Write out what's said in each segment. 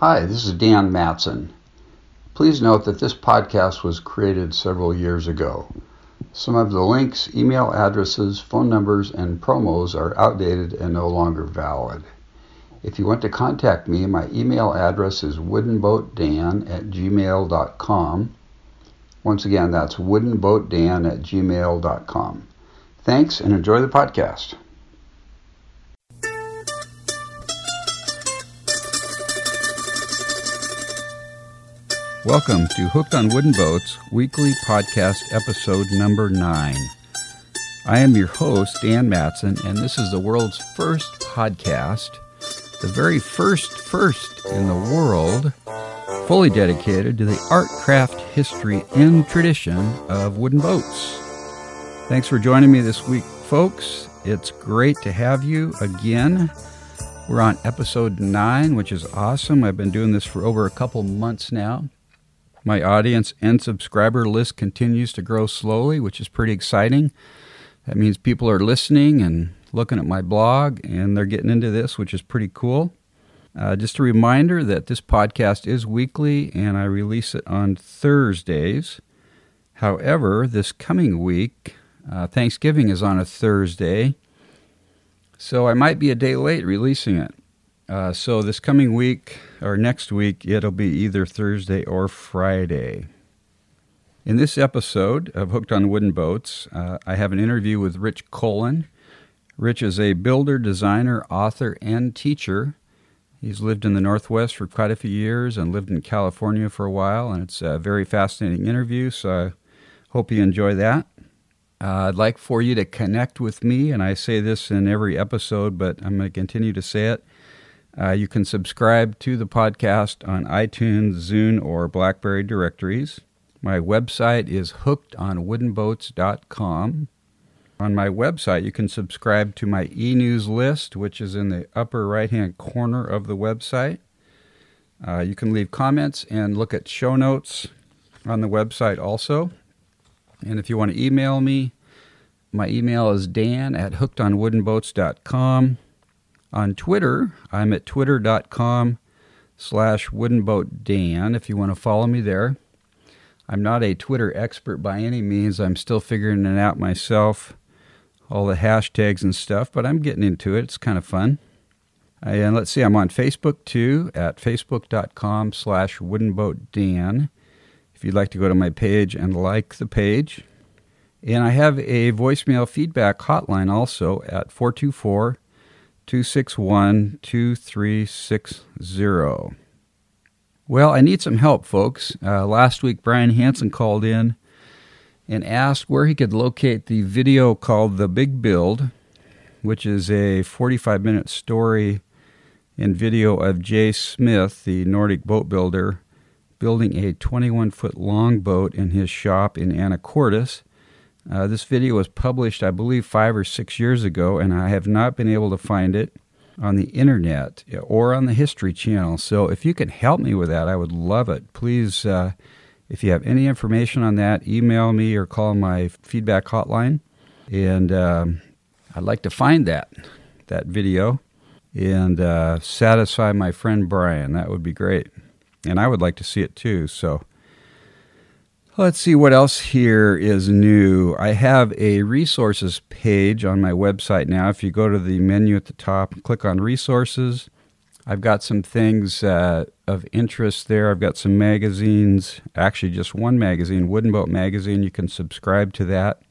Hi, this is Dan Matson. Please note that this podcast was created several years ago. Some of the links, email addresses, phone numbers, and promos are outdated and no longer valid. If you want to contact me, my email address is woodenboatdan at gmail.com. Once again, that's woodenboatdan at gmail.com. Thanks and enjoy the podcast. Welcome to Hooked on Wooden Boats weekly podcast episode number nine. I am your host, Dan Matson, and this is the world's first podcast, the very first, first in the world, fully dedicated to the art, craft, history, and tradition of wooden boats. Thanks for joining me this week, folks. It's great to have you again. We're on episode nine, which is awesome. I've been doing this for over a couple months now. My audience and subscriber list continues to grow slowly, which is pretty exciting. That means people are listening and looking at my blog and they're getting into this, which is pretty cool. Uh, just a reminder that this podcast is weekly and I release it on Thursdays. However, this coming week, uh, Thanksgiving is on a Thursday, so I might be a day late releasing it. Uh, so this coming week or next week, it'll be either Thursday or Friday. In this episode of Hooked on Wooden Boats, uh, I have an interview with Rich Kolin. Rich is a builder, designer, author, and teacher. He's lived in the Northwest for quite a few years and lived in California for a while, and it's a very fascinating interview, so I hope you enjoy that. Uh, I'd like for you to connect with me, and I say this in every episode, but I'm going to continue to say it. Uh, you can subscribe to the podcast on iTunes, Zune, or Blackberry directories. My website is hookedonwoodenboats.com. On my website, you can subscribe to my e news list, which is in the upper right hand corner of the website. Uh, you can leave comments and look at show notes on the website also. And if you want to email me, my email is dan at hookedonwoodenboats.com. On Twitter, I'm at twitter.com slash woodenboatdan if you want to follow me there. I'm not a Twitter expert by any means. I'm still figuring it out myself, all the hashtags and stuff, but I'm getting into it. It's kind of fun. And let's see, I'm on Facebook too at facebook.com slash woodenboatdan if you'd like to go to my page and like the page. And I have a voicemail feedback hotline also at 424 261 2360. Well, I need some help, folks. Uh, last week, Brian Hanson called in and asked where he could locate the video called The Big Build, which is a 45 minute story and video of Jay Smith, the Nordic boat builder, building a 21 foot long boat in his shop in Anacortes uh, this video was published, I believe, five or six years ago, and I have not been able to find it on the internet or on the History Channel. So if you can help me with that, I would love it. Please, uh, if you have any information on that, email me or call my feedback hotline. And um, I'd like to find that that video and uh, satisfy my friend Brian. That would be great, and I would like to see it too. So Let's see what else here is new. I have a resources page on my website now. If you go to the menu at the top and click on resources, I've got some things uh, of interest there. I've got some magazines, actually, just one magazine, Wooden Boat Magazine. You can subscribe to that.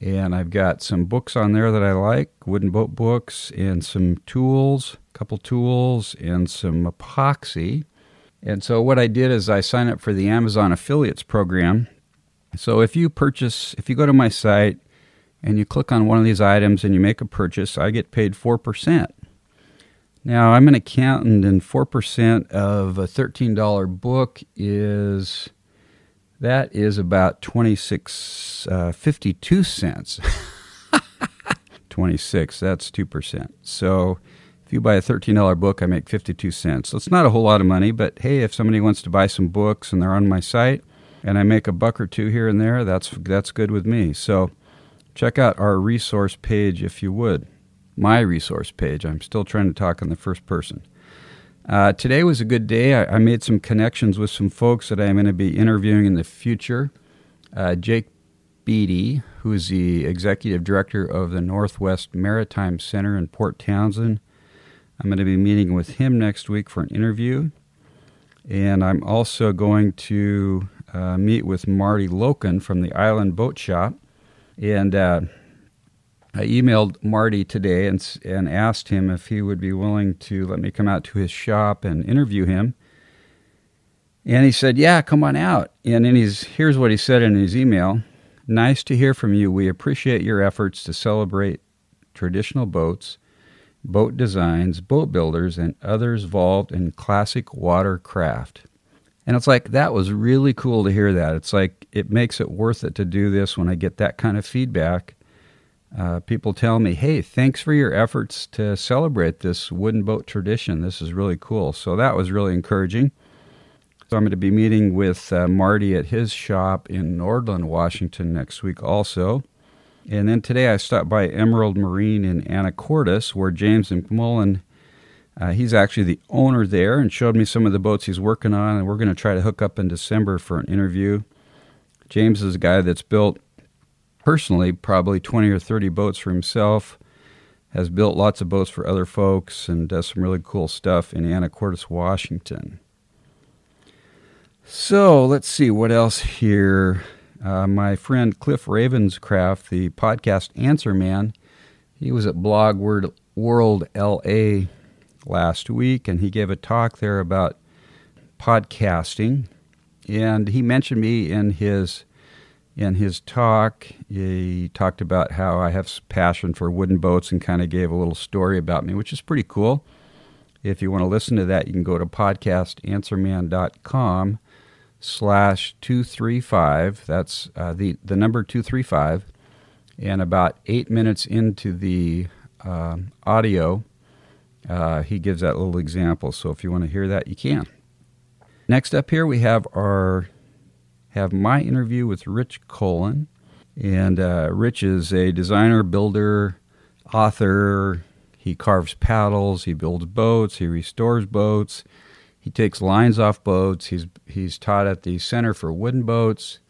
And I've got some books on there that I like wooden boat books, and some tools, a couple tools, and some epoxy. And so, what I did is I signed up for the Amazon Affiliates program so if you purchase, if you go to my site and you click on one of these items and you make a purchase, I get paid 4%. Now, I'm an accountant, and 4% of a $13 book is that is about 26 uh, 52 cents. 26 that's 2% so if you buy a $13 book i make 52 cents. So it's not a whole lot of money but hey if somebody wants to buy some books and they're on my site and I make a buck or two here and there, that's that's good with me. So check out our resource page if you would. My resource page. I'm still trying to talk in the first person. Uh, today was a good day. I, I, made some connections with some folks that I'm going to be interviewing in the future. Uh, Jake Beattie, who is the executive director of the Northwest Maritime Center in Port Townsend. I'm going to be meeting with him next week for an interview. And I'm also going to uh, meet with Marty Loken from the Island Boat Shop. And uh, I emailed Marty today and, and asked him if he would be willing to let me come out to his shop and interview him. And he said, Yeah, come on out. And then he's, here's what he said in his email Nice to hear from you. We appreciate your efforts to celebrate traditional boats, boat designs, boat builders, and others involved in classic watercraft. And it's like, that was really cool to hear that. It's like, it makes it worth it to do this when I get that kind of feedback. Uh, people tell me, hey, thanks for your efforts to celebrate this wooden boat tradition. This is really cool. So that was really encouraging. So I'm going to be meeting with uh, Marty at his shop in Nordland, Washington next week also. And then today I stopped by Emerald Marine in Anacortes, where James McMullen uh, he's actually the owner there and showed me some of the boats he's working on, and we're going to try to hook up in December for an interview. James is a guy that's built personally probably 20 or 30 boats for himself, has built lots of boats for other folks, and does some really cool stuff in Anacortes, Washington. So let's see what else here. Uh, my friend Cliff Ravenscraft, the podcast answer man, he was at Blog World LA last week, and he gave a talk there about podcasting. And he mentioned me in his in his talk. He talked about how I have passion for wooden boats and kind of gave a little story about me, which is pretty cool. If you want to listen to that, you can go to podcastanswerman.com slash 235. That's uh, the, the number 235. And about eight minutes into the uh, audio, uh, he gives that little example. So if you want to hear that, you can. Next up here, we have our have my interview with Rich Kolin, and uh, Rich is a designer, builder, author. He carves paddles, he builds boats, he restores boats, he takes lines off boats. He's he's taught at the Center for Wooden Boats.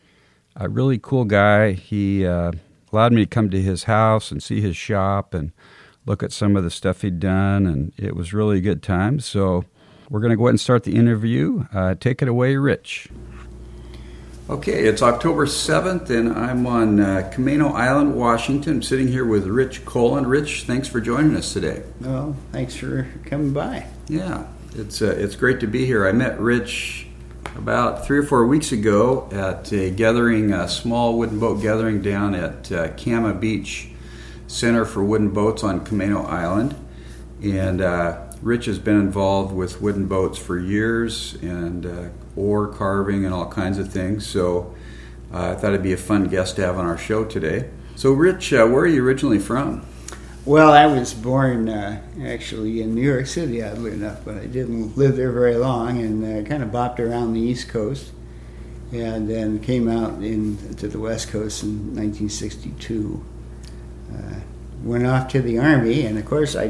A really cool guy. He uh, allowed me to come to his house and see his shop and look at some of the stuff he'd done, and it was really a good time. So we're going to go ahead and start the interview. Uh, take it away, Rich. Okay, it's October 7th, and I'm on uh, Camano Island, Washington. I'm sitting here with Rich Kolin. Rich, thanks for joining us today. Well, thanks for coming by. Yeah, it's, uh, it's great to be here. I met Rich about three or four weeks ago at a gathering, a small wooden boat gathering down at uh, Cama Beach Center for Wooden Boats on Camano Island. And uh, Rich has been involved with wooden boats for years and uh, oar carving and all kinds of things. So uh, I thought it'd be a fun guest to have on our show today. So, Rich, uh, where are you originally from? Well, I was born uh, actually in New York City, oddly enough, but I didn't live there very long and uh, kind of bopped around the East Coast and then came out in, to the West Coast in 1962 uh, went off to the army, and of course, I,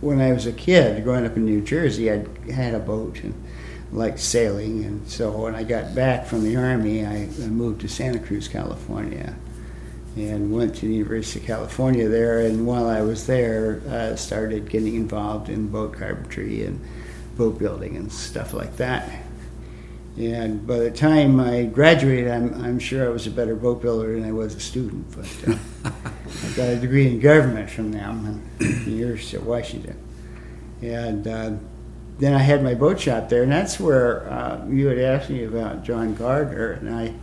when I was a kid growing up in New Jersey, I had a boat and liked sailing, and so when I got back from the army, I, I moved to Santa Cruz, California, and went to the University of California there. And while I was there, uh, started getting involved in boat carpentry and boat building and stuff like that. And by the time I graduated, I'm, I'm sure I was a better boat builder than I was a student. But uh, I got a degree in government from them at the University of Washington. And uh, then I had my boat shop there, and that's where uh, you had asked me about John Gardner, and I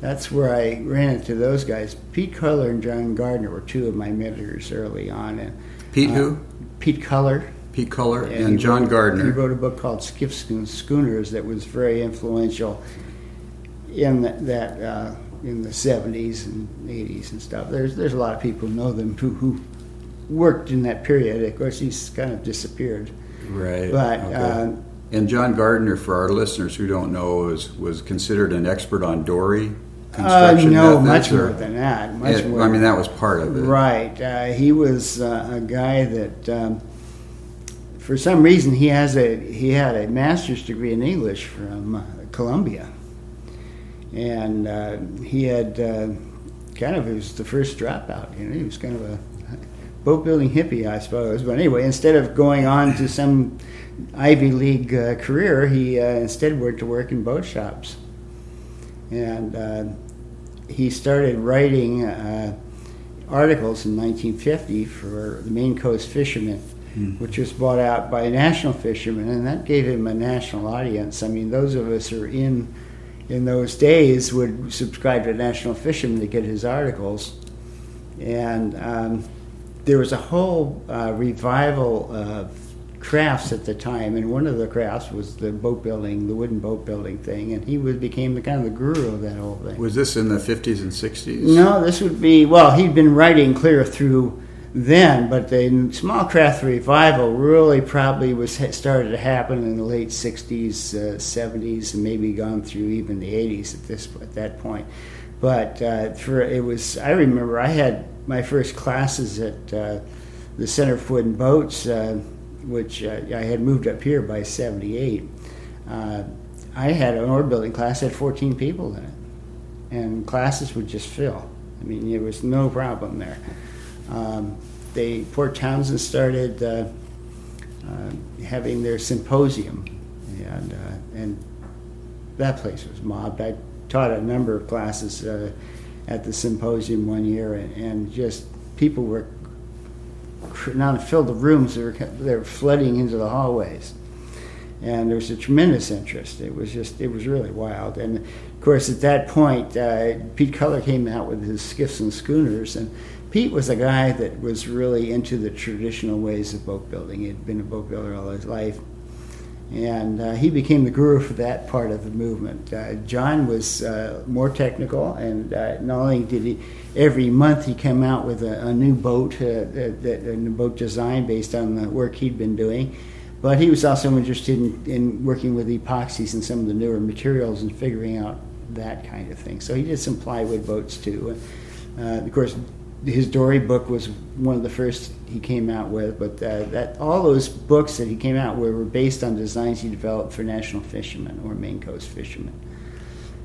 that's where I ran into those guys. Pete Culler and John Gardner were two of my mentors early on. And Pete who? Uh, Pete Culler Pete Culler and, and John wrote, Gardner. He wrote a book called Skiffs and Schooners that was very influential in that, that uh, in the 70s and 80s and stuff. There's there's a lot of people who know them who, who worked in that period. Of course, he's kind of disappeared. Right. But okay. uh, and John Gardner, for our listeners who don't know, was was considered an expert on dory construction uh, no, much or, more than that. Much it, more. I mean, that was part of it. Right. Uh, he was uh, a guy that. Um, for some reason, he has a he had a master's degree in English from uh, Columbia, and uh, he had uh, kind of he was the first dropout. You know, he was kind of a boat building hippie, I suppose. But anyway, instead of going on to some Ivy League uh, career, he uh, instead went to work in boat shops, and uh, he started writing uh, articles in 1950 for the Maine Coast Fisherman, mm. which was bought out by National Fishermen, and that gave him a national audience. I mean, those of us who are in in those days would subscribe to National Fisherman to get his articles, and um, there was a whole uh, revival of crafts at the time, and one of the crafts was the boat building, the wooden boat building thing, and he was became the kind of the guru of that whole thing. Was this in the fifties and sixties? No, this would be well. He'd been writing clear through then, but the small craft revival really probably was started to happen in the late '60s, uh, '70s, and maybe gone through even the '80s at this at that point. But uh, for it was, I remember I had my first classes at uh, the Center for Wooden Boats, uh, which uh, I had moved up here by '78. Uh, I had an oar building class had 14 people in it, and classes would just fill. I mean, there was no problem there. Um, they Port Townsend started uh, uh, having their symposium, and and that place was mobbed. I taught a number of classes uh, at the symposium one year, and, and just people were not filled the rooms; they were they were flooding into the hallways, and there was a tremendous interest. It was just it was really wild, and of course at that point, uh, Pete Culler came out with his skiffs and schooners, and Pete was a guy that was really into the traditional ways of boat building. He had been a boat builder all his life and uh, he became the guru for that part of the movement. Uh, John was uh, more technical, and uh, not only did he every month he come out with a, a new boat, uh, a, a, new boat design based on the work he'd been doing, but he was also interested in, in working with epoxies and some of the newer materials and figuring out that kind of thing. So he did some plywood boats too. Uh, of course, his Dory book was one of the first he came out with, but uh, that all those books that he came out with were based on designs he developed for national fishermen or Maine coast fishermen.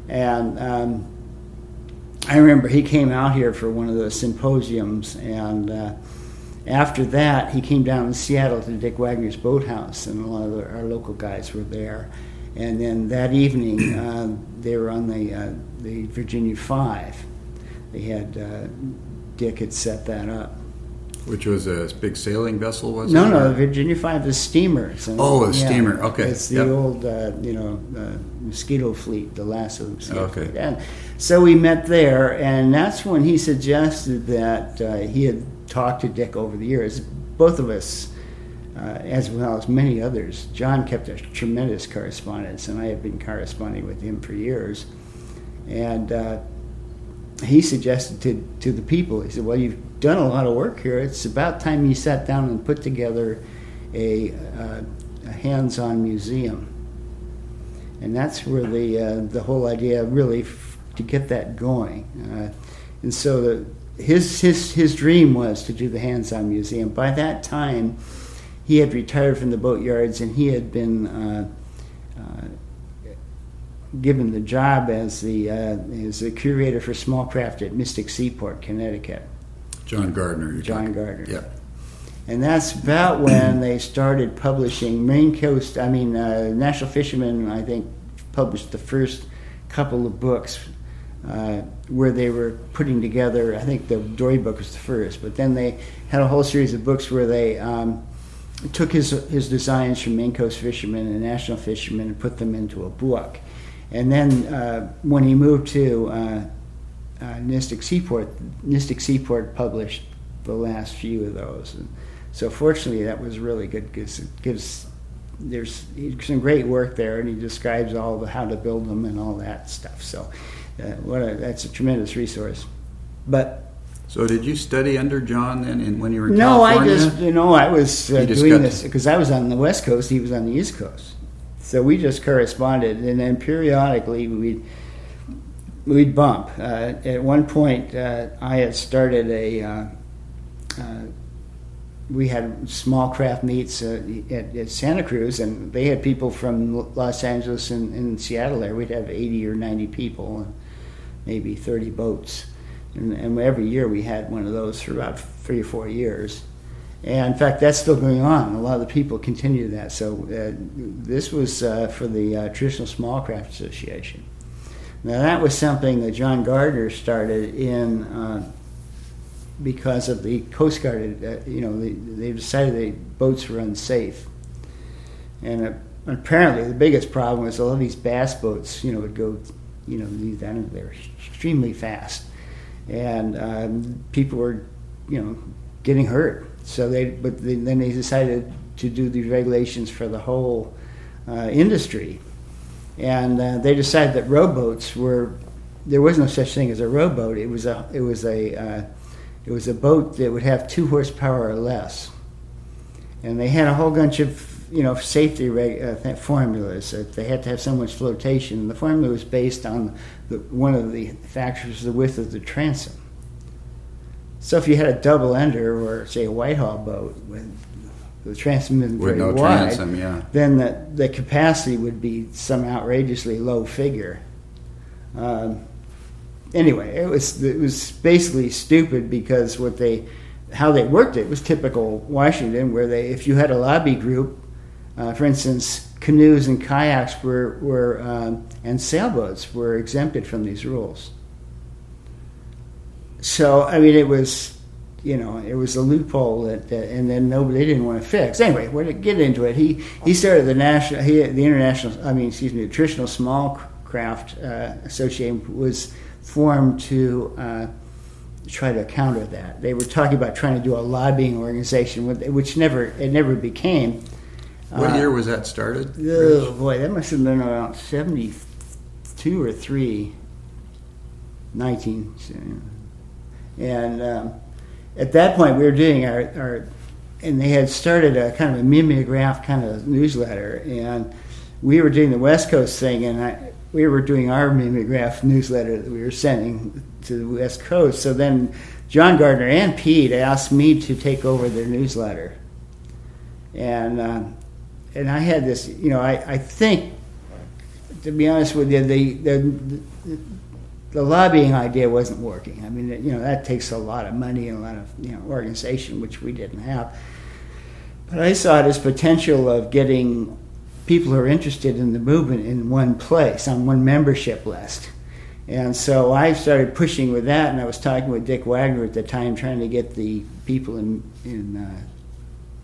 And um, I remember he came out here for one of those symposiums, and uh, after that, he came down in Seattle to Dick Wagner's boathouse, and a lot of the, our local guys were there. And then that evening, uh, they were on the uh, the Virginia Five. They had uh, Dick had set that up. Which was a big sailing vessel, was no, it? No, no, Virginia Five is steamer. oh, a yeah, steamer. Okay, it's the yep. old, uh, you know, uh, mosquito fleet, the last of the mosquito okay. fleet. And so we met there, and that's when he suggested that uh, he had talked to Dick over the years. Both of us, uh, as well as many others, John kept a tremendous correspondence, and I have been corresponding with him for years. And uh, he suggested to, to the people, he said, Well, you've done a lot of work here. It's about time you sat down and put together a, uh, a hands on museum. And that's where the, uh, the whole idea really f- to get that going. Uh, and so the, his, his, his dream was to do the hands on museum. By that time, he had retired from the boatyards and he had been uh, given the job as the uh, as the curator for small craft at Mystic Seaport, Connecticut. John Gardner. John Gardner. Yeah. And that's about when they started publishing Maine Coast. I mean, uh, National Fisherman. I think published the first couple of books uh, where they were putting together. I think the Dory book was the first, but then they had a whole series of books where they um, took his his designs from Maine Coast Fishermen and National Fishermen and put them into a book. And then uh, when he moved to uh, uh, Mystic Seaport, Mystic Seaport published the last few of those. And so fortunately, that was really good because it gives there's some great work there, and he describes all the how to build them and all that stuff. So uh, what a, that's a tremendous resource. But so did you study under John then, in, when you were in no, California? I just you know I was uh, doing this because I was on the West Coast, he was on the East Coast. So we just corresponded, and then periodically we'd we'd bump. Uh, at one point, uh, I had started a uh, uh we had small craft meets uh, at, at, Santa Cruz, and they had people from Los Angeles and, and, Seattle there. We'd have 80 or 90 people, and maybe 30 boats. And, and, every year we had one of those for about three or four years. And in fact, that's still going on. A lot of the people continue that. So uh, this was uh, for the uh, Traditional Small Craft Association. Now that was something that John Gardner started in uh, because of the Coast Guard. Uh, you know, they, they decided the boats were unsafe, and uh, apparently the biggest problem was a lot of these bass boats. You know, would go, you know, these there extremely fast, and um, people were, you know, getting hurt. So they, but then they decided to do these regulations for the whole uh, industry, and uh, they decided that rowboats were. There was no such thing as a rowboat. It was a. It was a uh, it was a boat that would have two horsepower or less. And they had a whole bunch of you know safety reg- uh, formulas. That they had to have so much flotation. And the formula was based on the, one of the factors, the width of the transom. So if you had a double ender or say a Whitehall boat with the transom very no wide, transom, yeah. then the, the capacity would be some outrageously low figure. Um, anyway, it was it was basically stupid because what they how they worked it was typical Washington, where they if you had a lobby group, uh, for instance, canoes and kayaks were were um, and sailboats were exempted from these rules. So I mean, it was. You know, it was a loophole that, that and then nobody they didn't want to fix. Anyway, we're to get into it. He he started the national, he, the international. I mean, excuse me, the traditional small craft uh, association was formed to uh, try to counter that. They were talking about trying to do a lobbying organization, which never it never became. What uh, year was that started? Oh boy, that must have been around seventy-two or three. Nineteen, and um, at that point we were doing our, our, and they had started a kind of a mimeograph kind of newsletter, and we were doing the West Coast thing, and I, we were doing our mimeograph newsletter that we were sending to the West Coast. So then John Gardner and Pete asked me to take over their newsletter. And, uh, and I had this, you know, I, I think, to be honest with you, the, the, the lobbying idea wasn't working. I mean, you know, that takes a lot of money and a lot of, you know, organization, which we didn't have. But I saw it as potential of getting people who are interested in the movement in one place on one membership list. And so I started pushing with that, and I was talking with Dick Wagner at the time, trying to get the people in, in uh,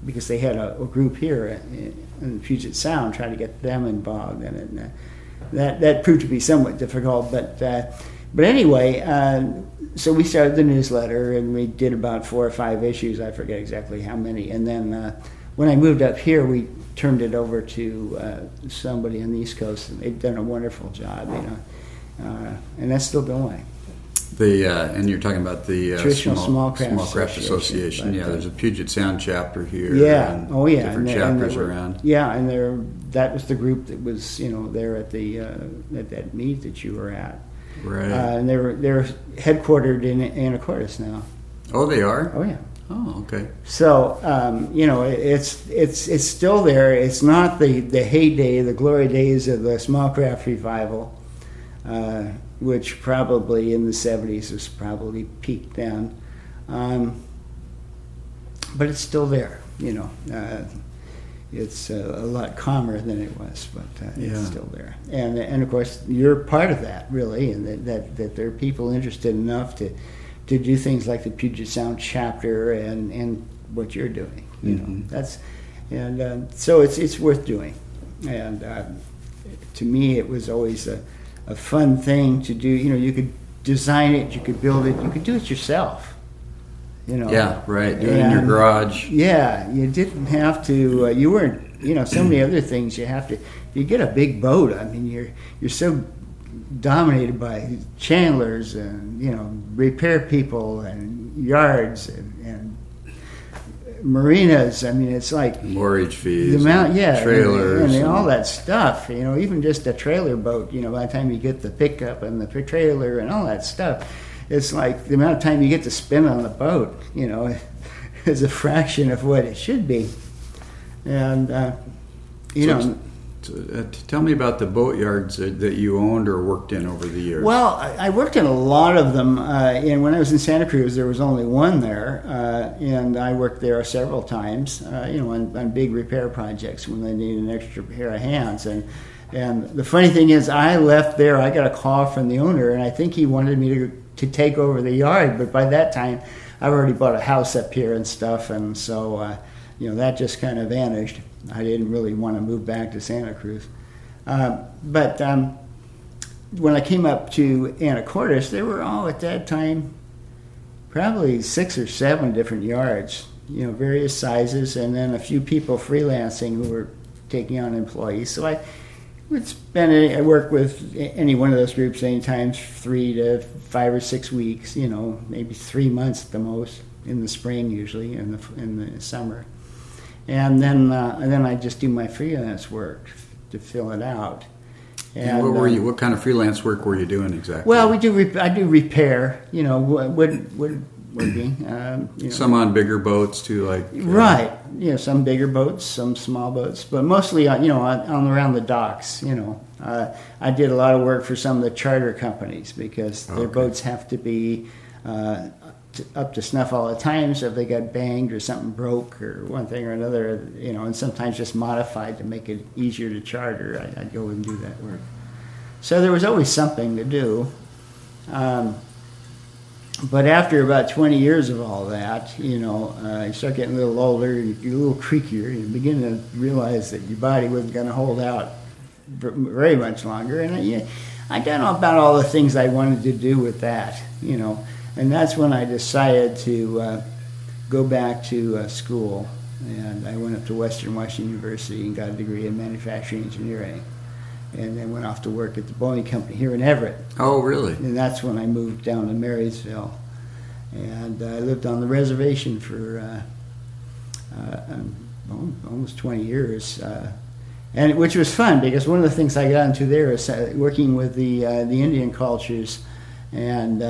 because they had a, a group here in, in, Puget Sound, trying to get them involved in it. And, uh, that that proved to be somewhat difficult, but uh, but anyway, uh, so we started the newsletter, and we did about four or five issues. I forget exactly how many, and then uh, when I moved up here, we turned it over to uh, somebody on the East Coast, and they've done a wonderful job, you know, uh, and that's still going. The uh, and you're talking about the uh, Traditional Small, Small Craft, Small Craft Association. Association. yeah, there's a Puget Sound chapter here. Yeah. oh, yeah. Different and chapters were, around. Yeah, and there that was the group that was you know there at the uh, at that meet that you were at. Right. Uh, and they're they're headquartered in Anacortes now. Oh, they are. Oh yeah. Oh, okay. So um, you know, it's it's it's still there. It's not the the heyday, the glory days of the small craft revival, uh, which probably in the '70s was probably peaked then. Um, but it's still there. You know, uh, it's uh, a lot calmer than it was, but uh, yeah. it's still there. And and of course, you're part of that, really, and that that, that there are people interested enough to to do things like the Puget Sound chapter and, and what you're doing. You mm-hmm. know, that's and uh, so it's it's worth doing. And uh, to me, it was always a, a fun thing to do. You know, you could design it, you could build it, you could do it yourself. You know. Yeah, right. Do it in your garage. Yeah, you didn't have to. Uh, you weren't. You know, so many other things you have to. You get a big boat. I mean, you're you're so dominated by chandlers and you know repair people and yards and, and marinas. I mean, it's like mortgage fees, the amount, yeah, trailers, and, and, all that stuff. You know, even just a trailer boat. You know, by the time you get the pickup and the trailer and all that stuff, it's like the amount of time you get to spend on the boat. You know, is a fraction of what it should be. And, uh, you So know, uh, tell me about the boatyards that, that you owned or worked in over the years. Well, I I worked in a lot of them. Uh, and when I was in Santa Cruz, there was only one there, uh, and I worked there several times. Uh, you know, on, on big repair projects when they needed an extra pair of hands. And and the funny thing is, I left there. I got a call from the owner, and I think he wanted me to to take over the yard. But by that time, I've already bought a house up here and stuff, and so uh, you know that just kind of vanished. I didn't really want to move back to Santa Cruz. Uh, but um, when I came up to Anacortes, there were all at that time probably six or seven different yards, you know, various sizes, and then a few people freelancing who were taking on employees. So I would spend, I work with any one of those groups any anytime three to five or six weeks, you know, maybe three months at the most in the spring usually, in the in the summer, and then uh, and then I just do my freelance work to fill it out. and what were um, you? What kind of freelance work were you doing exactly? well, we do. Rep- I do repair. You know, wood, wood, Um, you know. some on bigger boats too, like uh, Right. You know, some bigger boats, some small boats, but mostly, uh, you know, on, on around the docks. You know, uh, I did a lot of work for some of the charter companies because their Okay. boats have to be uh, up to snuff all the time. So if they got banged or something broke or one thing or another, you know, and sometimes just modified to make it easier to charter, I, I'd go and do that work. So there was always something to do. Um, but after about 20 years of all that, you know, uh, you start getting a little older, you're a little creakier, you begin to realize that your body wasn't going to hold out very much longer. And I, yeah, I done about all the things I wanted to do with that, you know. And that's when I decided to uh, go back to uh, school. And I went up to Western Washington University and got a degree in manufacturing engineering. And then went off to work at the Boeing Company here in Everett. Oh, really? And that's when I moved down to Marysville. And uh, I lived on the reservation for uh, uh, um, almost 20 years. Uh, and which was fun because one of the things I got into there is uh, working with the uh, the Indian cultures and uh,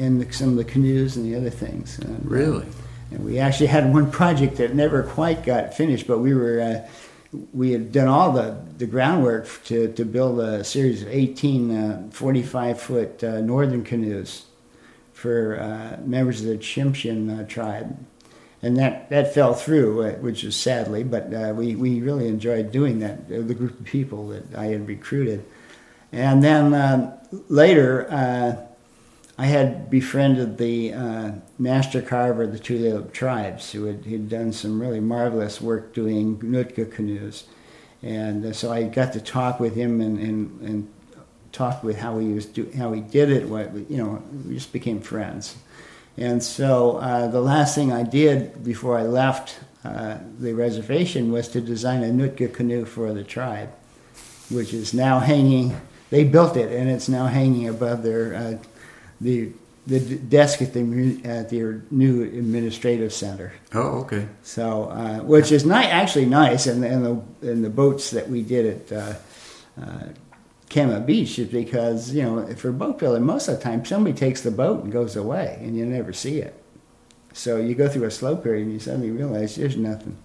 and the, some of the canoes and the other things. And, uh, Really? and we actually had one project that never quite got finished, but we were uh, we had done all the, the groundwork to, to build a series of 18 uh, 45 foot uh, northern canoes for uh, members of the Tsimshian tribe. And that, that fell through, which is sadly, but we, we really enjoyed doing that, the group of people that I had recruited. And then um, later, I had befriended the uh, master carver of the Tulalip tribes, who had he'd done some really marvelous work doing Nootka canoes, and uh, so I got to talk with him and and, and talk with how he was do, how he did it. What you know, we just became friends, and so uh, the last thing I did before I left uh, the reservation was to design a Nootka canoe for the tribe, which is now hanging. They built it, and it's now hanging above their uh, the the desk at the at their new administrative center. Oh, okay. So, uh, which is ni- actually nice, and, and the and the boats that we did at uh, uh, Cama Beach is because you know for boat building, most of the time somebody takes the boat and goes away, and you never see it. So you go through a slow period, and you suddenly realize there's nothing.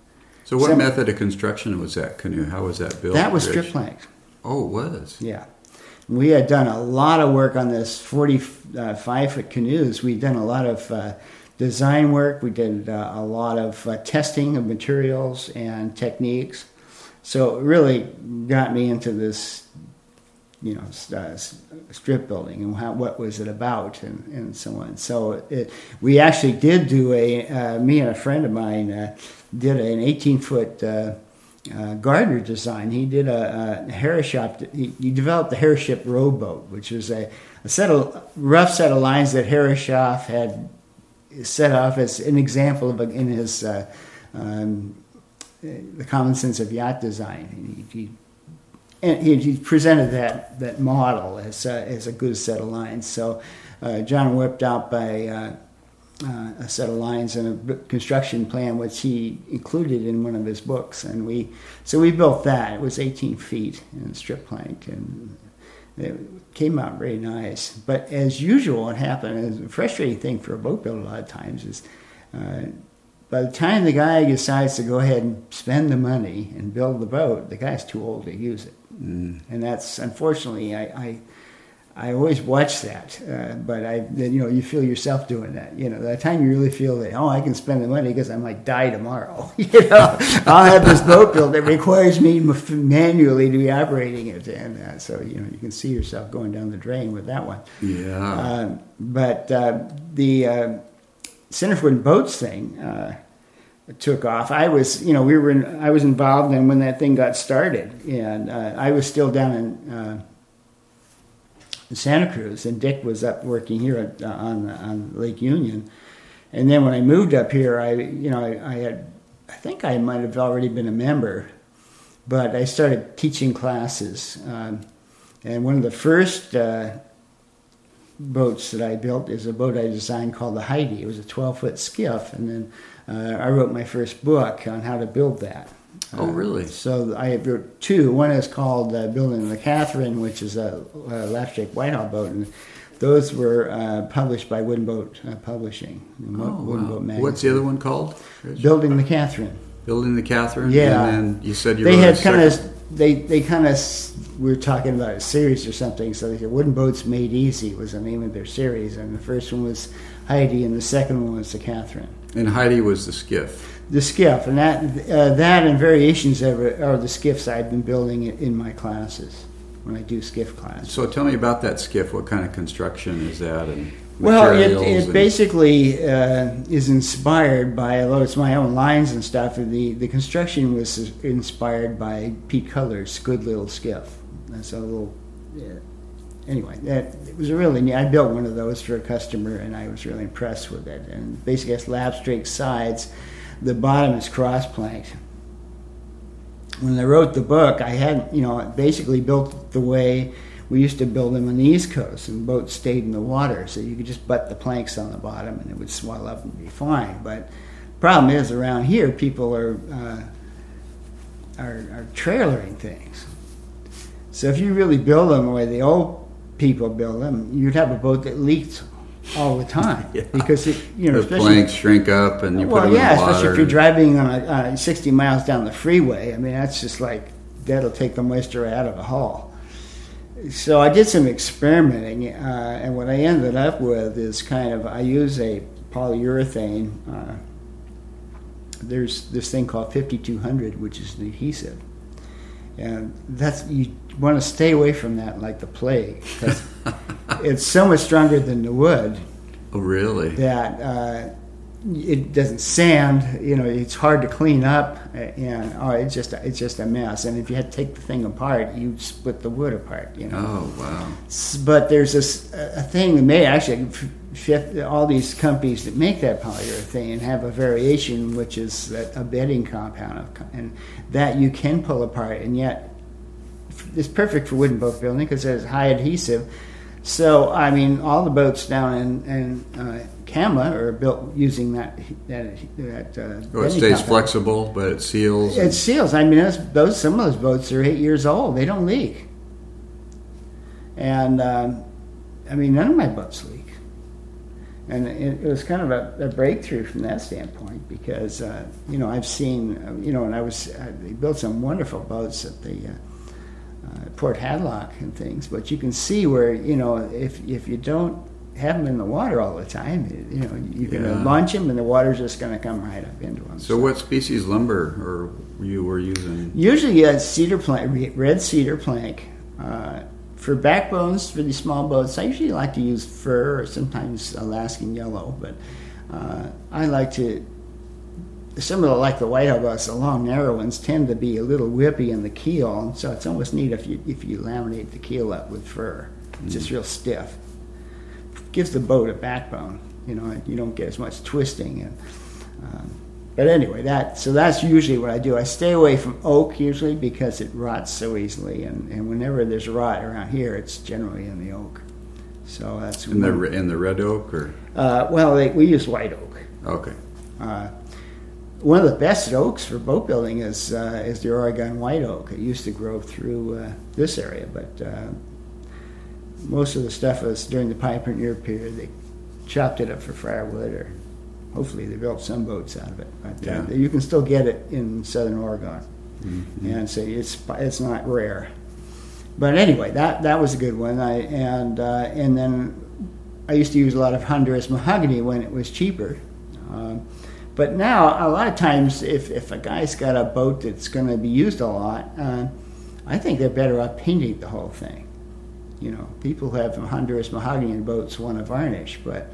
So, what Some- method of construction was that canoe? How was that built? that was strip planks. Oh, it was. Yeah. We had done a lot of work on this 45 foot canoes. We'd done a lot of uh, design work. We did uh, a lot of uh, testing of materials and techniques. So it really got me into this, you know, uh, strip building and how, what was it about and, and so on. So it, we actually did do a, uh, me and a friend of mine uh, did an 18 foot uh, uh, Gardner design. He did a, a Herreshoff. He, he developed the Herreshoff rowboat, which was a, a set of rough set of lines that Herreshoff had set off as an example of a, in his uh, um, the common sense of yacht design. He, he, and he, he presented that that model as a, as a good set of lines. So uh, John whipped out by. Uh, a set of lines and a construction plan, which he included in one of his books, and we so we built that. It was 18 feet in strip plank, and it came out very nice. But as usual, what happened is a frustrating thing for a boat builder a lot of times is uh, by the time the guy decides to go ahead and spend the money and build the boat, the guy's too old to use it. Mm. And that's unfortunately, I, I, I always watch that. Uh, but I, you know, you feel yourself doing that. You know, the time you really feel that, oh, I can spend the money because I might die tomorrow. you know, I'll have this boat built that requires me manually to be operating it. And uh, so, you know, you can see yourself going down the drain with that one. Yeah. Um, but uh, the uh, Center for Boats thing uh, took off. I was, you know, we were, in, I was involved in when that thing got started, and uh, I was still down in, uh, in Santa Cruz, and Dick was up working here at, uh, on on Lake Union. And then when I moved up here, I, you know, I, I had, I think I might have already been a member, but I started teaching classes. Um, and one of the first uh, boats that I built is a boat I designed called the Heidi. It was a 12 foot skiff, and then uh, I wrote my first book on how to build that. Oh, Uh, really? So I wrote two. One is called uh, Building the Catherine, which is a, a Whitehall boat, and those were uh, published by Wooden Boat uh, Publishing. Oh, Wooden wow. Boat Magazine. What's the other one called? Building the Catherine. Building the Catherine. Yeah. And then you said you they had kind of they they kind of we were talking about a series or something. So they said Wooden Boats Made Easy was the name of their series, and the first one was Heidi, and the second one was the Catherine. And Heidi was the skiff. The skiff, and that uh, that and variations of it are the skiffs I've been building in my classes when I do skiff class. So tell me about that skiff. What kind of construction is that? And Well, it, it and- basically uh, is inspired by, although it's my own lines and stuff, the, the construction was inspired by Pete Culler's Good Little Skiff. That's a little, yeah. anyway, that, it was a really neat, I built one of those for a customer and I was really impressed with it. And basically it's lapstrake sides, the bottom is cross planks. When I wrote the book, I had, you know, basically built the way we used to build them on the East Coast, and boats stayed in the water, so you could just butt the planks on the bottom, and it would swell up and be fine. But problem is, around here, people are uh, are, are trailering things. So if you really build them the way the old people build them, you'd have a boat that leaks all the time Yeah. because it, you know, the especially planks shrink up and you well, put them yeah, in the water. especially if you're driving on a, uh, 60 miles down the freeway. I mean, that's just like that'll take the moisture out of the hull. So I did some experimenting, uh, and what I ended up with is kind of I use a polyurethane. Uh, there's this thing called 5200, which is an adhesive, and that's you want to stay away from that like the plague because it's so much stronger than the wood oh, really? that uh, it doesn't sand. You know, it's hard to clean up, uh, and oh, it's just it's just a mess. And if you had to take the thing apart, you split the wood apart. You know. Oh, wow. But there's this a thing that may actually fit all these companies that make that polyurethane have a variation, which is a a bedding compound, of and that you can pull apart, and yet it's perfect for wooden boat building because it has high adhesive. So I mean, all the boats down in, in uh, are built using that that that. Uh, Oh, it stays flexible, but it seals. It seals. I mean, those, some of those boats are eight years old. They don't leak. And um, I mean, none of my boats leak. And it, it was kind of a, a breakthrough from that standpoint because uh, you know I've seen uh, you know and I was uh, they built some wonderful boats at the uh, Port Hadlock and things, but you can see where you know if if you don't have them in the water all the time, you know you're going to launch them and the water's just going to come right up into them. so, what species lumber or you were using? Usually, uh, cedar plank, red cedar plank. Uh, for backbones for these small boats, I usually like to use fir or sometimes Alaskan yellow, but uh, I like to. Some of the like the whitehall boats, the long narrow ones tend to be a little whippy in the keel, and so it's almost neat if you if you laminate the keel up with fir. It's just real stiff. Gives the boat a backbone. You know, you don't get as much twisting and. Um, but anyway, that so that's usually what I do. I stay away from oak usually because it rots so easily, and, and whenever there's rot around here, it's generally in the oak. So that's In the in the red oak or uh, well, they, we use white oak. okay. Uh, one of the best oaks for boat building is uh, is the Oregon white oak. It used to grow through uh, this area, but uh, most of the stuff was during the pioneer period. They chopped it up for firewood or hopefully they built some boats out of it. But Yeah. uh, you can still get it in southern Oregon, Mhm. and so it's it's not rare. But anyway, that that was a good one. I and uh, and then I used to use a lot of Honduras mahogany when it was cheaper. Um, but now, a lot of times, if, if a guy's got a boat that's going to be used a lot, uh, I think they're better off painting the whole thing. You know, people who have Honduras mahogany boats want to varnish, but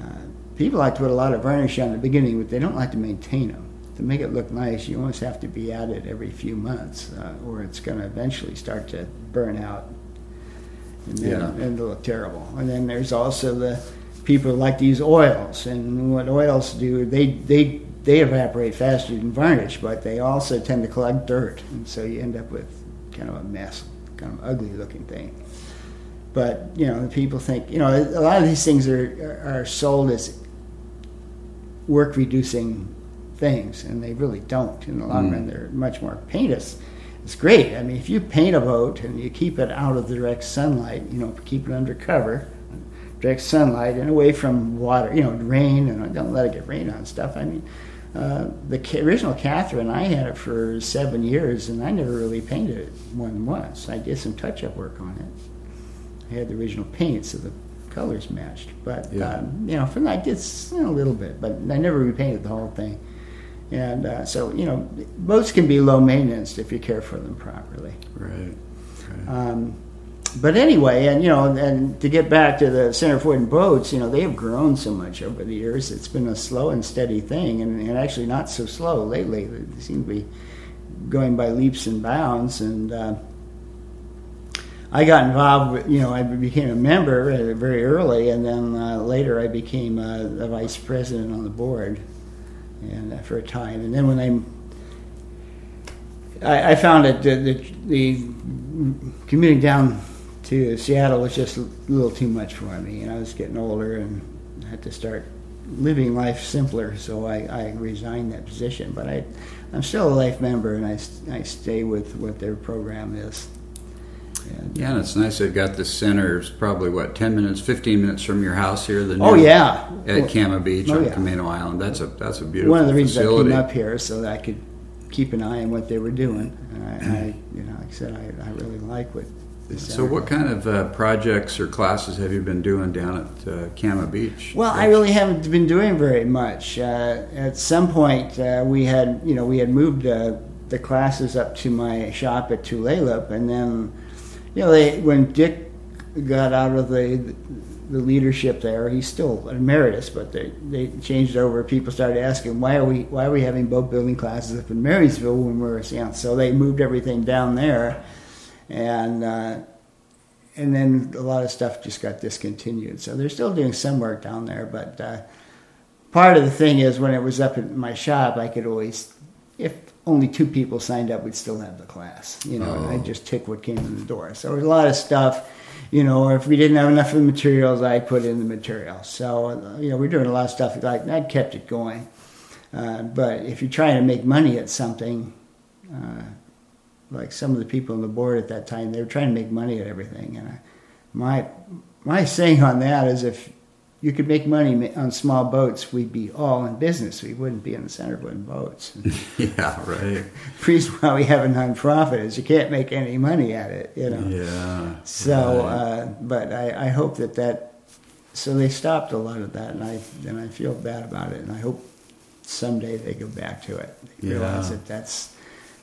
uh, people like to put a lot of varnish on the beginning, but they don't like to maintain them. To make it look nice, you almost have to be at it every few months, uh, or it's going to eventually start to burn out and then Yeah. and it'll look terrible. And then there's also the people like to use oils, and what oils do, they they they evaporate faster than varnish, but they also tend to collect dirt, and so you end up with kind of a mess, kind of ugly looking thing. But you know, people think you know a lot of these things are are, sold as work reducing things, and they really don't. In the long Mm. run, they're much more paint it's great. I mean, if you paint a boat and you keep it out of the direct sunlight, you know, keep it under cover, direct sunlight, and away from water, you know, rain, and don't let it get rain on stuff. I mean, uh, the original Catherine, I had it for seven years, and I never really painted it more than once. I did some touch-up work on it. I had the original paint, so the colors matched. But Yeah. um, you know, from I did you know, a little bit, but I never repainted the whole thing. And uh, so, you know, boats can be low maintenance if you care for them properly. Right. right. Um, but anyway, and you know, and to get back to the Center for Wooden Boats, you know, they have grown so much over the years. It's been a slow and steady thing, and, and actually not so slow lately. They seem to be going by leaps and bounds. And uh, I got involved. With, you know, I became a member very early, and then uh, later I became uh, the vice president on the board, and uh, for a time. And then when I I, I found that the, the, the commuting down to Seattle was just a little too much for me, and I was getting older and had to start living life simpler. So I, I resigned that position, but I, I'm still a life member, and I, I stay with what their program is. And, Yeah, and it's nice they've got the center. It's probably what ten minutes, fifteen minutes from your house here. The oh yeah, at Cama Beach Oh, on yeah. Camano Island. That's a that's a beautiful one of the reasons facility. I came up here so that I could keep an eye on what they were doing. And I, I you know, like I said, I, I really like what. So, what kind of uh, projects or classes have you been doing down at uh, Cama Beach? Well, I really haven't been doing very much. Uh, at some point, uh, we had, you know, we had moved uh, the classes up to my shop at Tulalip, and then, you know, they, when Dick got out of the the leadership there, he's still emeritus, but they, they changed over. People started asking, why are we why are we having boat building classes up in Marysville when we're, you know, so they moved everything down there, and. Uh, and then a lot of stuff just got discontinued. So they're still doing some work down there, but uh, part of the thing is when it was up at my shop, I could always, if only two people signed up, we'd still have the class. You know, and I Oh. just took what came in the door. So there was a lot of stuff. You know, or if we didn't have enough of the materials, I put in the materials. So you know, we're doing a lot of stuff like that. Kept it going. Uh, but if you're trying to make money at something, uh, like some of the people on the board at that time, they were trying to make money at everything. And I, my my saying on that is, if you could make money on small boats, we'd be all in business. We wouldn't be in the center of boats. yeah, right. the reason why we have a nonprofit is you can't make any money at it, you know. Yeah. So, right. uh, but I, I hope that that. So they stopped a lot of that, and I and I feel bad about it, and I hope someday they go back to it. They realize that that's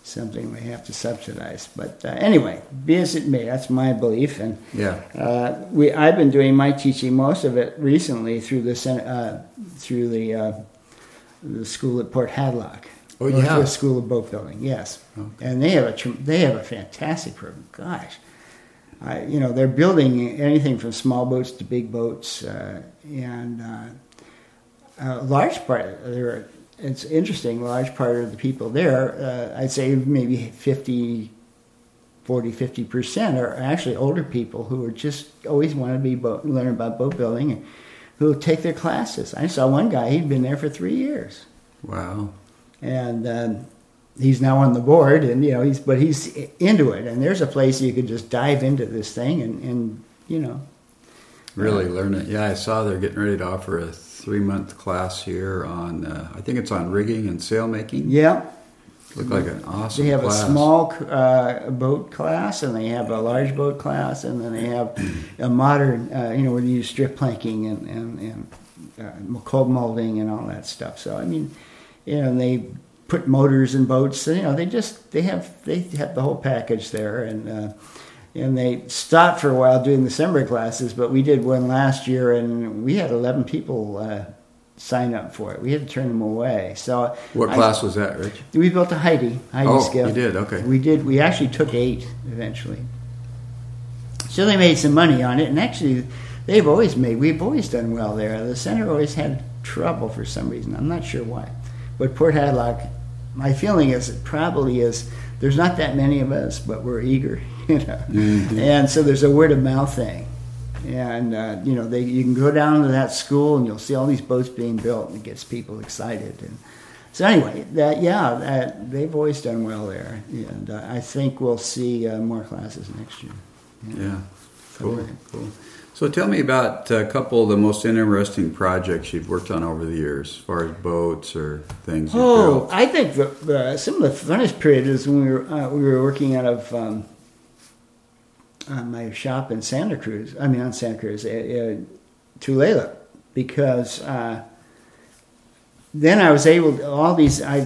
something we have to subsidize. But uh, anyway, be as it may, that's my belief, and yeah. uh, we I've been doing my teaching most of it recently through the uh, through the uh, the school at Port Hadlock. Oh, yeah. Northwest School of Boat Building. Yes, Okay. and they have a they have a fantastic program. Gosh, I, you know they're building anything from small boats to big boats, uh, and uh, a large part of there. It's interesting. A large part of the people there, uh, I'd say maybe 50, 40, 50 percent are actually older people who are just always want to be boat, learn about boat building, and who take their classes. I saw one guy; he'd been there for three years Wow. and um, he's now on the board and you know he's but he's into it and there's a place you can just dive into this thing and, and you know really learn it. Yeah, I saw they're getting ready to offer a three month class here on, uh, I think it's on rigging and sailmaking. Yeah. Looked like an awesome They have class. a small uh, boat class, and they have a large boat class, and then they have a modern, uh, you know, where they use strip planking and and, and uh, cold molding and all that stuff. So I mean, you know, they put motors in boats. You know, they just they have they have the whole package there, and uh, and they stopped for a while doing the summer classes, but we did one last year, and we had eleven people. Uh, sign up for it. We had to turn them away. So What I- class was that, Rich? we built a Heidi. Heidi Oh, skiff. you did? Okay. We did. We actually took eight eventually. So they made some money on it, and actually, they've always made. We've always done well there. The center always had trouble for some reason. I'm not sure why, but Port Hadlock. My feeling is it probably is. There's not that many of us, but we're eager, you know. Mm-hmm. And so there's a word of mouth thing, and uh, you know they you can go down to that school and you'll see all these boats being built, and it gets people excited. And so anyway, that yeah, that, they've always done well there, and uh, I think we'll see uh, more classes next year. Yeah. Cool. Okay. Cool. So tell me about a couple of the most interesting projects you've worked on over the years, as far as boats or things Oh. I think the, the, some of the funnest period is when we were uh, we were working out of um, uh, my shop in Santa Cruz. I mean, on Santa Cruz, uh, uh, Tulalip, because uh, then I was able to, all these I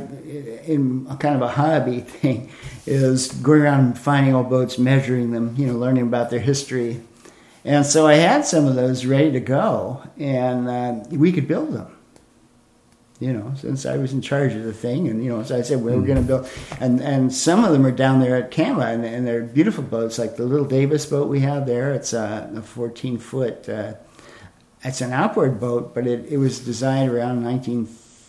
in kind of a hobby thing is going around finding old boats, measuring them, you know, learning about their history. And so I had some of those ready to go, and uh, we could build them you know, since I was in charge of the thing. And, you know, so I said, well, we're going to build, and, and some of them are down there at Cama, and, and they're beautiful boats, like the little Davis boat we have there. It's a, a 14 foot, uh, it's an outboard boat, but it, it was designed around 19,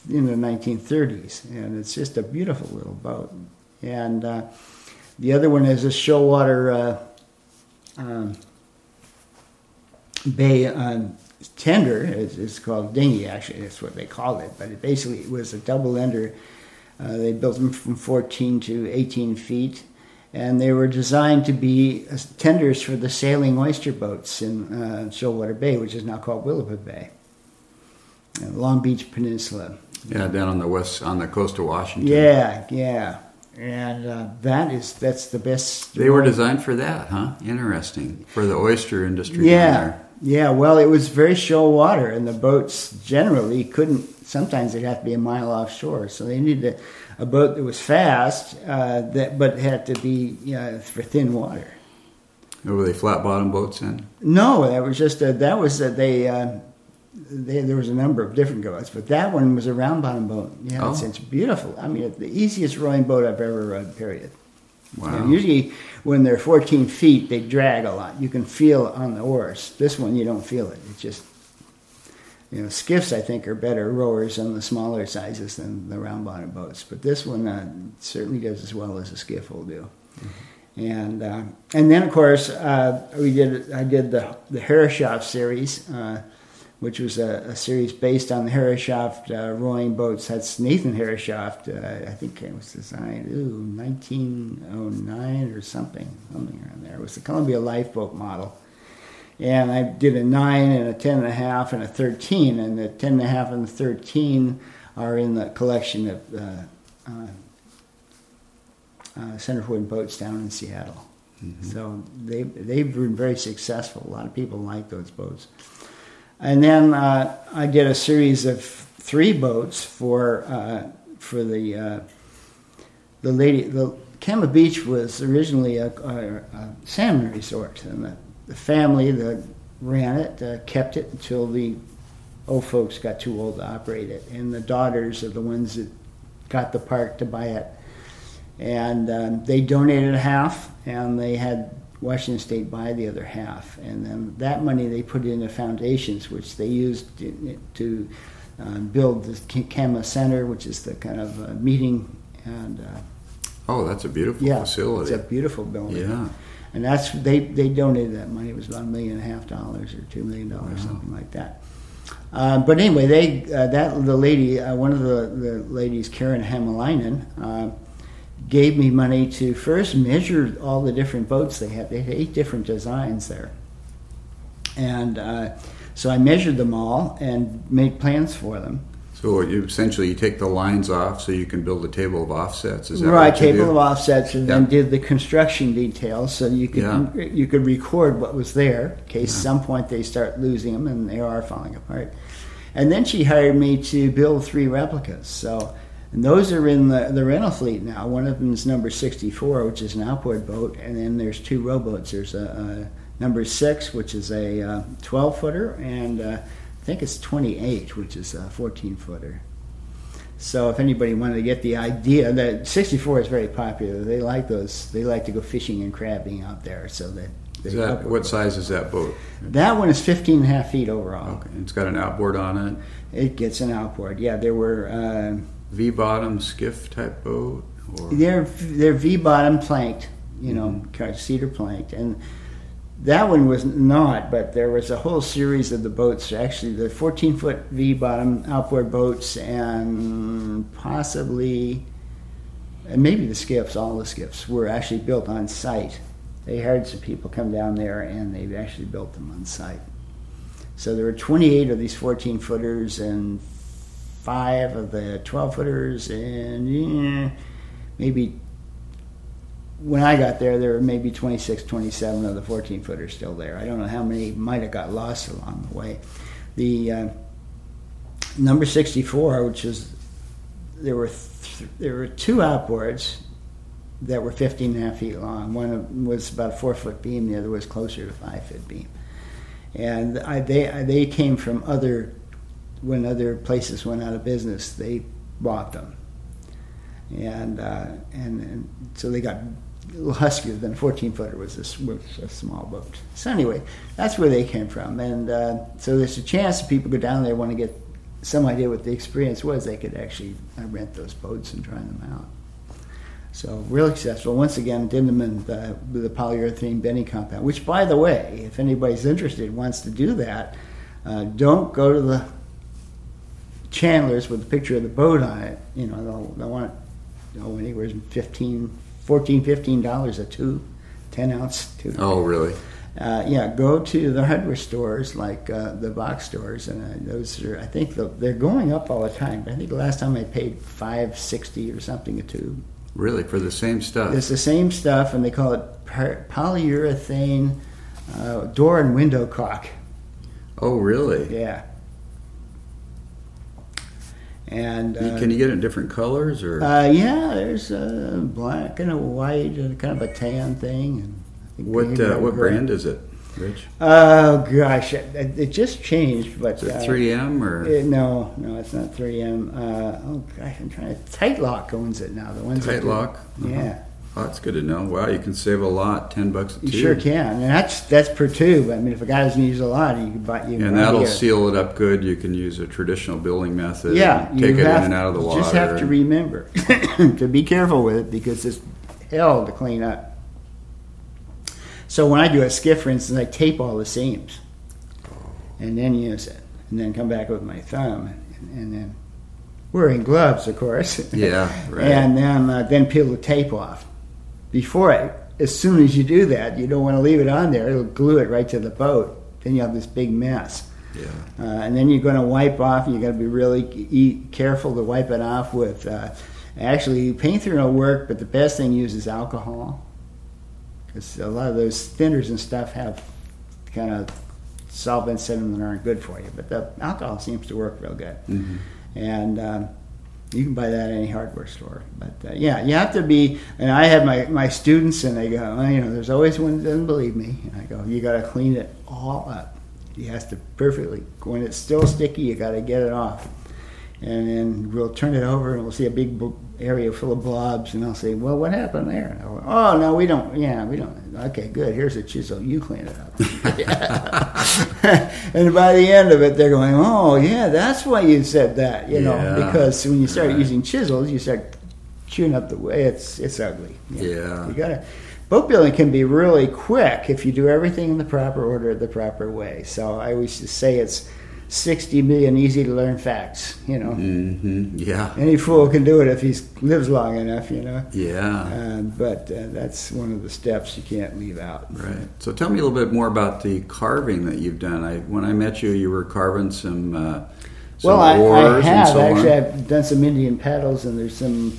in the 1930s, and it's just a beautiful little boat. And uh, the other one is a Shoalwater uh, um, Bay um, tender. It's, it's called dinghy, actually. That's what they called it. But it basically it was a double ender. Uh, they built them from 14 to 18 feet, and they were designed to be uh, tenders for the sailing oyster boats in uh, Shoalwater Bay, which is now called Willapa Bay, uh, Long Beach Peninsula. Yeah, down on the west, on the coast of Washington. Yeah, yeah, and uh, that is that's the best. They were designed for that, huh? Interesting. For the oyster industry down Yeah, there. Yeah. Well, it was very shoal water, and the boats generally couldn't. Sometimes they'd have to be a mile offshore, so they needed a, a boat that was fast, uh, that but had to be you know, for thin water. Were they flat bottom boats then? No, that was just a, that was a, they, uh, they. There was a number of different boats, but that one was a round bottom boat. Yeah, it's, Oh. it's beautiful. I mean, it's the easiest rowing boat I've ever rowed. Period. Wow. And usually, when they're 14 feet, they drag a lot. You can feel it on the oars. This one, you don't feel it. It's just, you know, skiffs, I think, are better rowers on the smaller sizes than the round bottom boats. But this one uh, certainly does as well as a skiff will do. And uh, and then, of course, uh, we did. I did the the Herreshoff series, uh, which was a, a series based on the Herreshoff uh, rowing boats. That's Nathan Herreshoff. Uh, I think it was designed ooh 1909 or something, something around there. It was the Columbia Lifeboat model. And I did a nine and a ten and a half and a half and a thirteen, and the ten and a half and a half and the thirteen are in the collection of uh, uh, uh, Centerpoint boats down in Seattle. So they they've been very successful. A lot of people like those boats. And then uh, I did a series of three boats for uh, for the uh, the lady. The Cama Beach was originally a, a, a salmon resort, and the, the family that ran it uh, kept it until the old folks got too old to operate it, and the daughters are the ones that got the park to buy it and um, they donated half, and they had Washington State buy the other half, and then that money they put into foundations, which they used to, to um, build the Cama Center, which is the kind of uh, meeting and uh, Oh, that's a beautiful yeah, facility. it's a beautiful building. yeah. And that's they they donated that money. It was about a million and a half dollars or two million dollars, Wow. something like that. Uh, but anyway, they uh, that the lady, uh, one of the, the ladies, Karen Hamalainen, uh, gave me money to first measure all the different boats they had. They had eight different designs there, And uh, so I measured them all and made plans for them. So you essentially you take the lines off so you can build a table of offsets. Is that right? Table do? of offsets, and Yeah. then did the construction details so you could Yeah. you could record what was there in case some point they start losing them and they are falling apart. And then she hired me to build three replicas. So. And those are in the, the rental fleet now. One of them is number 64, which is an outboard boat, and then there's two rowboats. There's a, a number six, which is a uh, 12 footer, and uh, I think it's 28, which is a 14 footer. So if anybody wanted to get the idea that 64 is very popular, they like those. They like to go fishing and crabbing out there. So that, Is that what size is that boat? That one is 15 and a half feet overall. Okay, it's got an outboard on it. It gets an outboard. Yeah, there were uh, V bottom skiff type boat, or they're they're V bottom planked, you know, Mm-hmm. cedar planked, and that one was not. But there was a whole series of the boats. Actually, the 14 foot V bottom outboard boats, and possibly, and maybe the skiffs. All the skiffs were actually built on site. They had some people come down there, and they actually built them on site. So there were 28 of these 14 footers and five of the 12 footers, and yeah, maybe when I got there, there were maybe 26, 27 of the 14 footers still there. I don't know how many might have got lost along the way. The uh, number 64, which is there were th- there were two outboards that were 15 and a half feet long. One was about a four foot beam, the other was closer to five foot beam. And I, they I, they came from other when other places went out of business, they bought them, and uh, and, and so they got a little huskier than a 14 footer was a, was a small boat. So anyway, that's where they came from, and uh, so there's a chance that people go down there want to get some idea what the experience was. They could actually uh, rent those boats and try them out. So real successful. Once again, them in the, the polyurethane bending compound. Which, by the way, if anybody's interested, wants to do that, uh, don't go to the Chandlers with a picture of the boat on it. You know, they'll, they'll want you know, anywhere from 15 14 15 dollars a tube, 10 ounce tube. oh really? Uh, yeah, go to the hardware stores like uh, the box stores, and uh, those are. I think the, they're going up all the time. But I think the last time I paid five sixty or something a tube. Really for the same stuff? It's the same stuff, and they call it polyurethane uh, door and window caulk. oh really? Yeah. And uh, Can you get it in different colors or? uh, yeah, there's a black and a white and kind of a tan thing. And what uh, what brand is it, Rich? Oh gosh, it, it just changed. But Is it uh, 3M or Uh, no, no, it's not 3M. Uh, oh gosh, I'm trying to. Tight Lock owns it now. The ones that Tight do- Lock? Yeah, Oh, that's good to know. Wow, you can save a lot. Ten bucks a you sure can, and that's that's per tube. I mean, if a guy doesn't use a lot, you can buy you. And that'll seal it up good. You can use a traditional building method. Yeah, take it in and out of the you just have to remember to be careful with it because it's hell to clean up. So when I do a skiff, for instance, I tape all the seams, and then use it, and then come back with my thumb, and, and then wearing gloves, of course. yeah, right. and then uh, then peel the tape off. Before it. as soon as you do that, you don't want to leave it on there. It'll glue it right to the boat. Then you have this big mess. yeah. Uh, and then you're going to wipe off. You got to be really e- careful to wipe it off with. Uh, actually, paint thinner will work, but the best thing use is alcohol because a lot of those thinners and stuff have kind of solvents in them that aren't good for you. But the alcohol seems to work real good, Mhm. and um, you can buy that at any hardware store. But uh, yeah, you have to be. And I have my my students, and they go, well, you know, there's always one that doesn't believe me, and I go, you got to clean it all up. He has to perfectly. When it's still sticky, you got to get it off. And then we'll turn it over, and we'll see a big area full of blobs, and I'll say, "Well, what happened there?" Go, "Oh no, we don't. Yeah, we don't. Okay, good. Here's a chisel. You clean it up." and by the end of it, they're going, "Oh yeah, that's why you said that." You know, Yeah, because when you start right. using chisels, you start chewing up the way. It's it's ugly. Yeah. you gotta. Boat building can be really quick if you do everything in the proper order, the proper way. So I always just say it's 60 million easy to learn facts, you know. Mm-hmm. Yeah. Any fool can do it if he lives long enough, you know. Yeah. Uh, but uh, that's one of the steps you can't leave out. Right. So tell me a little bit more about the carving that you've done. I when I met you, you were carving some. Uh, some well, I, I have so on. actually. I've done some Indian paddles, and there's some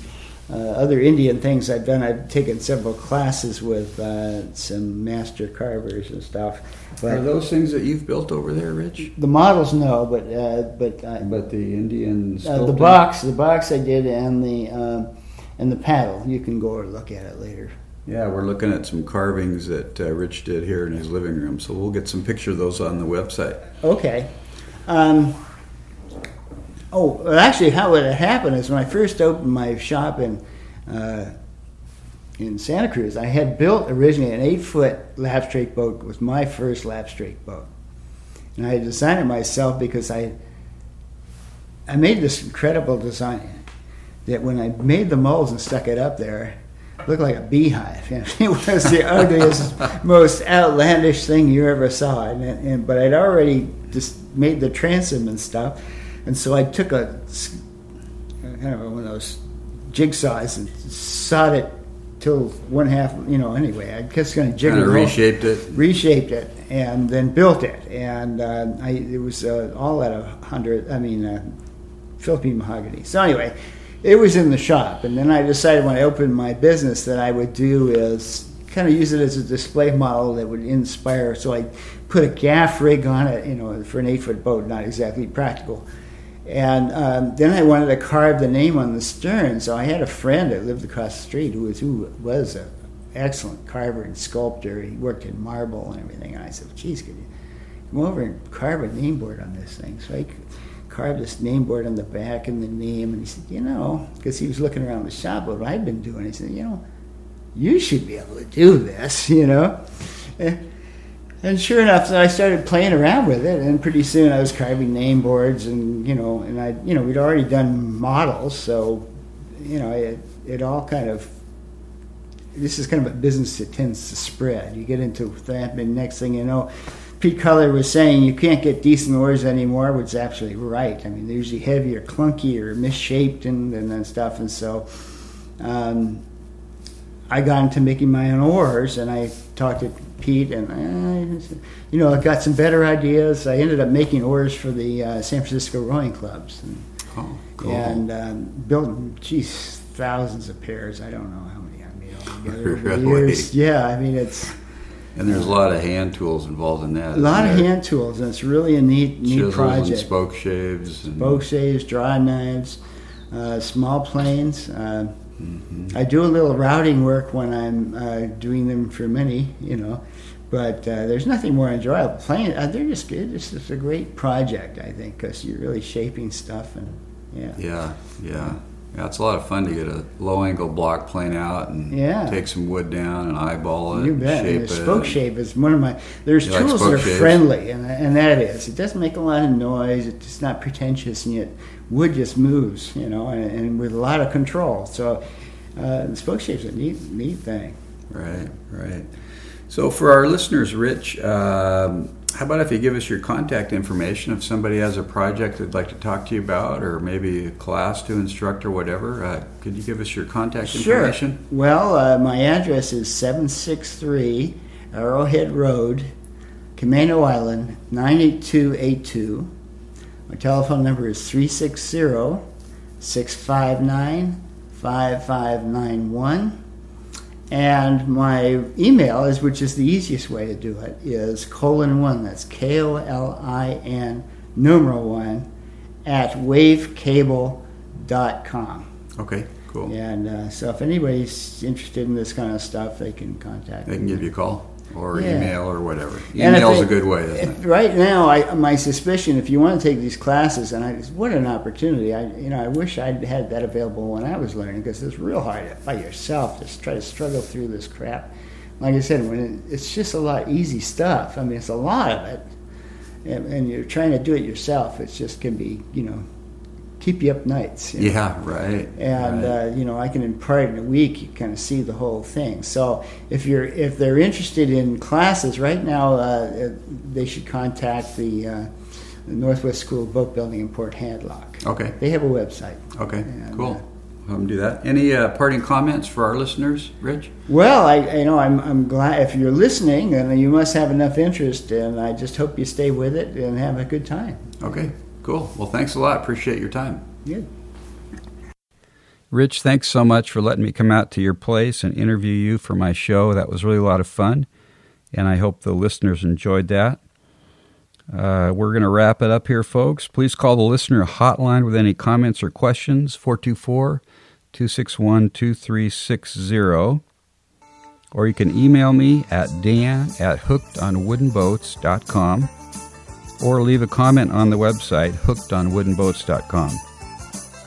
other Indian things I've done. I've taken several classes with uh, some master carvers and stuff. Are those things that you've built over there, Rich? the models, no. But uh, but uh, But the Indian uh, the box, the box I did, and the and the paddle. You can go or look at it later. Yeah, we're looking at some carvings that uh, Rich did here in his living room. So we'll get some picture of those on the website. Okay. Um, oh, actually, how it happened is when I first opened my shop in uh, in Santa Cruz, I had built originally an eight foot lap strake boat. It was my first lap strake boat, and I had designed it myself because I I made this incredible design that when I made the molds and stuck it up there. Looked like a beehive. It was the ugliest, most outlandish thing you ever saw. And, and but I'd already just made the transom and stuff, and so I took a kind of one of those jigsaws and sawed it till one half. You know, anyway, I guess going to jiggle Kind of reshaped it. reshaped it and then built it. And uh, I, it was uh, all at a hundred i mean uh, philippine mahogany. So anyway it was in the shop. And then i decided when i opened my business that i would do is kind of use it as a display model that would inspire. So i put a gaff rig on it you know for an eight foot boat not exactly practical and um, then I wanted to carve the name on the stern. So I had a friend that lived across the street who was who was a excellent carver and sculptor. He worked in marble and everything. And I said, "Geez, could you come over and carve a name board on this thing?" So I carved this name board on the back and the name. And he said, "You know," because he was looking around the shop what I'd been doing. He said, "You know, you should be able to do this." You know. And- sure enough, I started playing around with it, and pretty soon I was carving name boards, and you know, and I, you know, we'd already done models, so you know, it, it all kind of. This is kind of a business that tends to spread. You get into that, and next thing you know, Pete Culler was saying you can't get decent oars anymore, which is absolutely right. I mean, they're usually heavy or clunky or misshaped and and then stuff, and so. Um, I got into making my own oars, and I talked to Pete, and I, you know, I got some better ideas. I ended up making oars for the uh, San Francisco rowing clubs, and, Oh, cool. and um, built, geez, thousands of pairs. I don't know how many I made altogether over the years. Yeah, I mean, it's and there's a lot of hand tools involved in that. a lot of there? hand tools, and it's really a neat, neat Chisels project. and spoke shaves. And, Bow shaves, draw knives, uh, small planes. Uh, Mhm. I do a little routing work when I'm uh, doing them for many, you know, but uh, there's nothing more enjoyable. Playing, uh, they're just good. It's just a great project, I think, because you're really shaping stuff and yeah. Yeah, yeah. Yeah, it's a lot of fun to get a low angle block plane out and Yeah. take some wood down and eyeball it. You bet. Shape And the it. spoke shave is one of my. There's You like tools that are shaves? friendly, and and that is. It doesn't make a lot of noise. It's not pretentious, and yet wood just moves, you know, and, and with a lot of control. So, uh, the spoke shave's a neat, neat thing. Right, right. So for our listeners, Rich, um, how about if you give us your contact information if somebody has a project they'd like to talk to you about, or maybe a class to instruct or whatever? Uh, could you give us your contact information? Well, uh, my address is 763 Arrowhead Road, Camano Island, 98282. My telephone number is 360 659 5591. And my email is, which is the easiest way to do it, is Kolin one. That's K O L I N numeral one at wavecable.com. Okay, cool. And uh, so if anybody's interested in this kind of stuff, they can contact They can me. give you a call or Yeah. email or whatever. Email's a good way, isn't if- it? Right now, I, my suspicion, if you want to take these classes, and I, what an opportunity! I, you know, I wish I'd had that available when I was learning because it's real hard by yourself to try to struggle through this crap. Like I said, when it, it's just a lot of easy stuff. I mean, it's a lot of it, and, and you're trying to do it yourself. It just can be, you know, keep you up nights. you know? Yeah, right. and right. uh, you know I can in impart in a week. You kind of see the whole thing. So if you're if they're interested in classes right now, uh, they should contact the uh, Northwest School of Boat Building in Port Hadlock. Okay. They have a website. Okay. And, cool. uh, do that. Any uh, parting comments for our listeners, Rich? Well, I, I know I'm, I'm glad if you're listening, then you must have enough interest, and I just hope you stay with it and have a good time. Okay. Cool. Well, thanks a lot. Appreciate your time. Good. Rich, thanks so much for letting me come out to your place and interview you for my show. That was really a lot of fun, and I hope the listeners enjoyed that. Uh, we're going to wrap it up here, folks. Please call the listener hotline with any comments or questions, 424 261 2360. Or you can email me at dan at hookedonwoodenboats.com or leave a comment on the website, hookedonwoodenboats.com.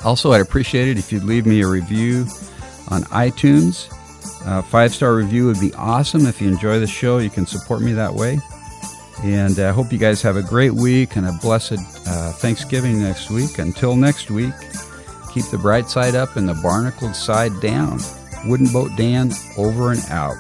Also, I'd appreciate it if you'd leave me a review on iTunes. A five star review would be awesome. If you enjoy the show, you can support me that way. And I hope you guys have a great week and a blessed uh, Thanksgiving next week. Until next week, keep the bright side up and the barnacled side down. Wooden Boat Dan over and out.